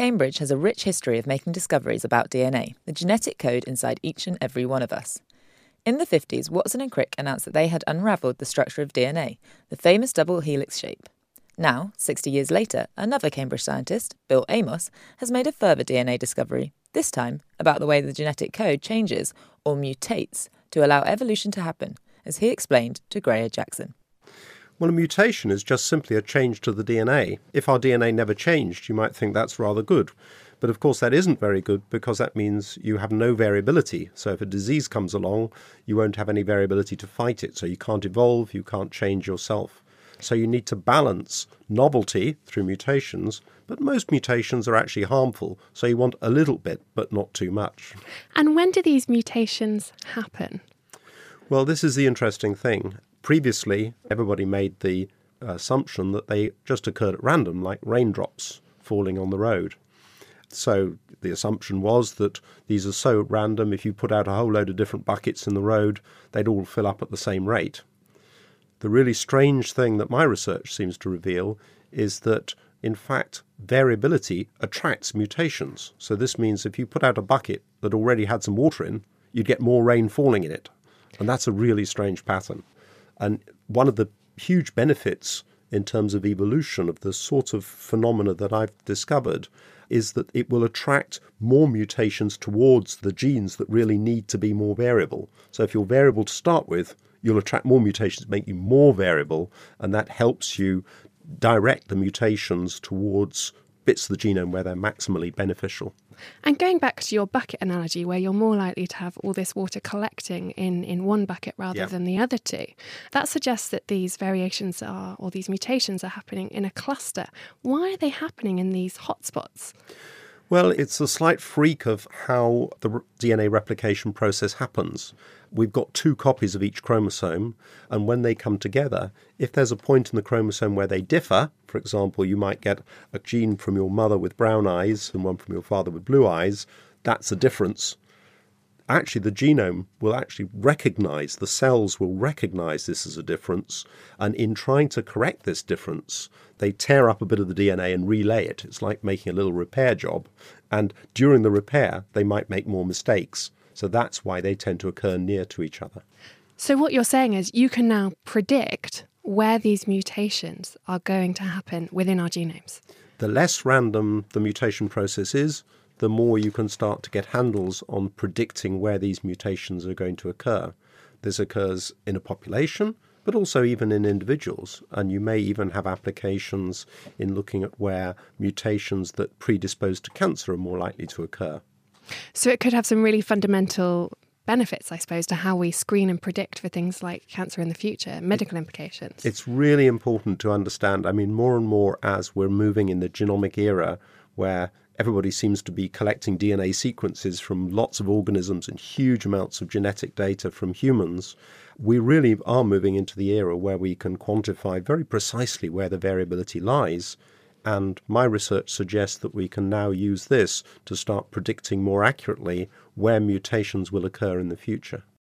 Cambridge has a rich history of making discoveries about DNA, the genetic code inside each and every one of us. In the 50s, Watson and Crick announced that they had unravelled the structure of DNA, the famous double helix shape. Now, 60 years later, another Cambridge scientist, Bill Amos, has made a further DNA discovery, this time about the way the genetic code changes or mutates to allow evolution to happen, as he explained to Graihagh Jackson. Well, a mutation is just simply a change to the DNA. If our DNA never changed, you might think that's rather good. But of course, that isn't very good because that means you have no variability. So if a disease comes along, you won't have any variability to fight it. So you can't evolve, you can't change yourself. So you need to balance novelty through mutations, but most mutations are actually harmful. So you want a little bit, but not too much. And when do these mutations happen? Well, this is the interesting thing. Previously, everybody made the uh, assumption that they just occurred at random, like raindrops falling on the road. So the assumption was that these are so random, if you put out a whole load of different buckets in the road, they'd all fill up at the same rate. The really strange thing that my research seems to reveal is that, in fact, variability attracts mutations. So this means if you put out a bucket that already had some water in, you'd get more rain falling in it. And that's a really strange pattern. And one of the huge benefits in terms of evolution of the sort of phenomena that I've discovered is that it will attract more mutations towards the genes that really need to be more variable. So if you're variable to start with, you'll attract more mutations make you more variable, and that helps you direct the mutations towards bits of the genome where they're maximally beneficial. And going back to your bucket analogy, where you're more likely to have all this water collecting in, in one bucket rather yeah. than the other two, that suggests that these variations are, or these mutations are happening in a cluster. Why are they happening in these hotspots? Well, it's a slight freak of how the DNA replication process happens we've got two copies of each chromosome, and when they come together, if there's a point in the chromosome where they differ, for example, you might get a gene from your mother with brown eyes and one from your father with blue eyes, that's a difference. Actually, the genome will actually recognize, the cells will recognize this as a difference, and in trying to correct this difference, they tear up a bit of the DNA and relay it. It's like making a little repair job, and during the repair, they might make more mistakes. So that's why they tend to occur near to each other. So, what you're saying is you can now predict where these mutations are going to happen within our genomes. The less random the mutation process is, the more you can start to get handles on predicting where these mutations are going to occur. This occurs in a population, but also even in individuals. And you may even have applications in looking at where mutations that predispose to cancer are more likely to occur. So it could have some really fundamental benefits, I suppose, to how we screen and predict for things like cancer in the future, medical implications. It's really important to understand. I mean, more and more as we're moving in the genomic era where everybody seems to be collecting DNA sequences from lots of organisms and huge amounts of genetic data from humans, we really are moving into the era where we can quantify very precisely where the variability lies and my research suggests that we can now use this to start predicting more accurately where mutations will occur in the future.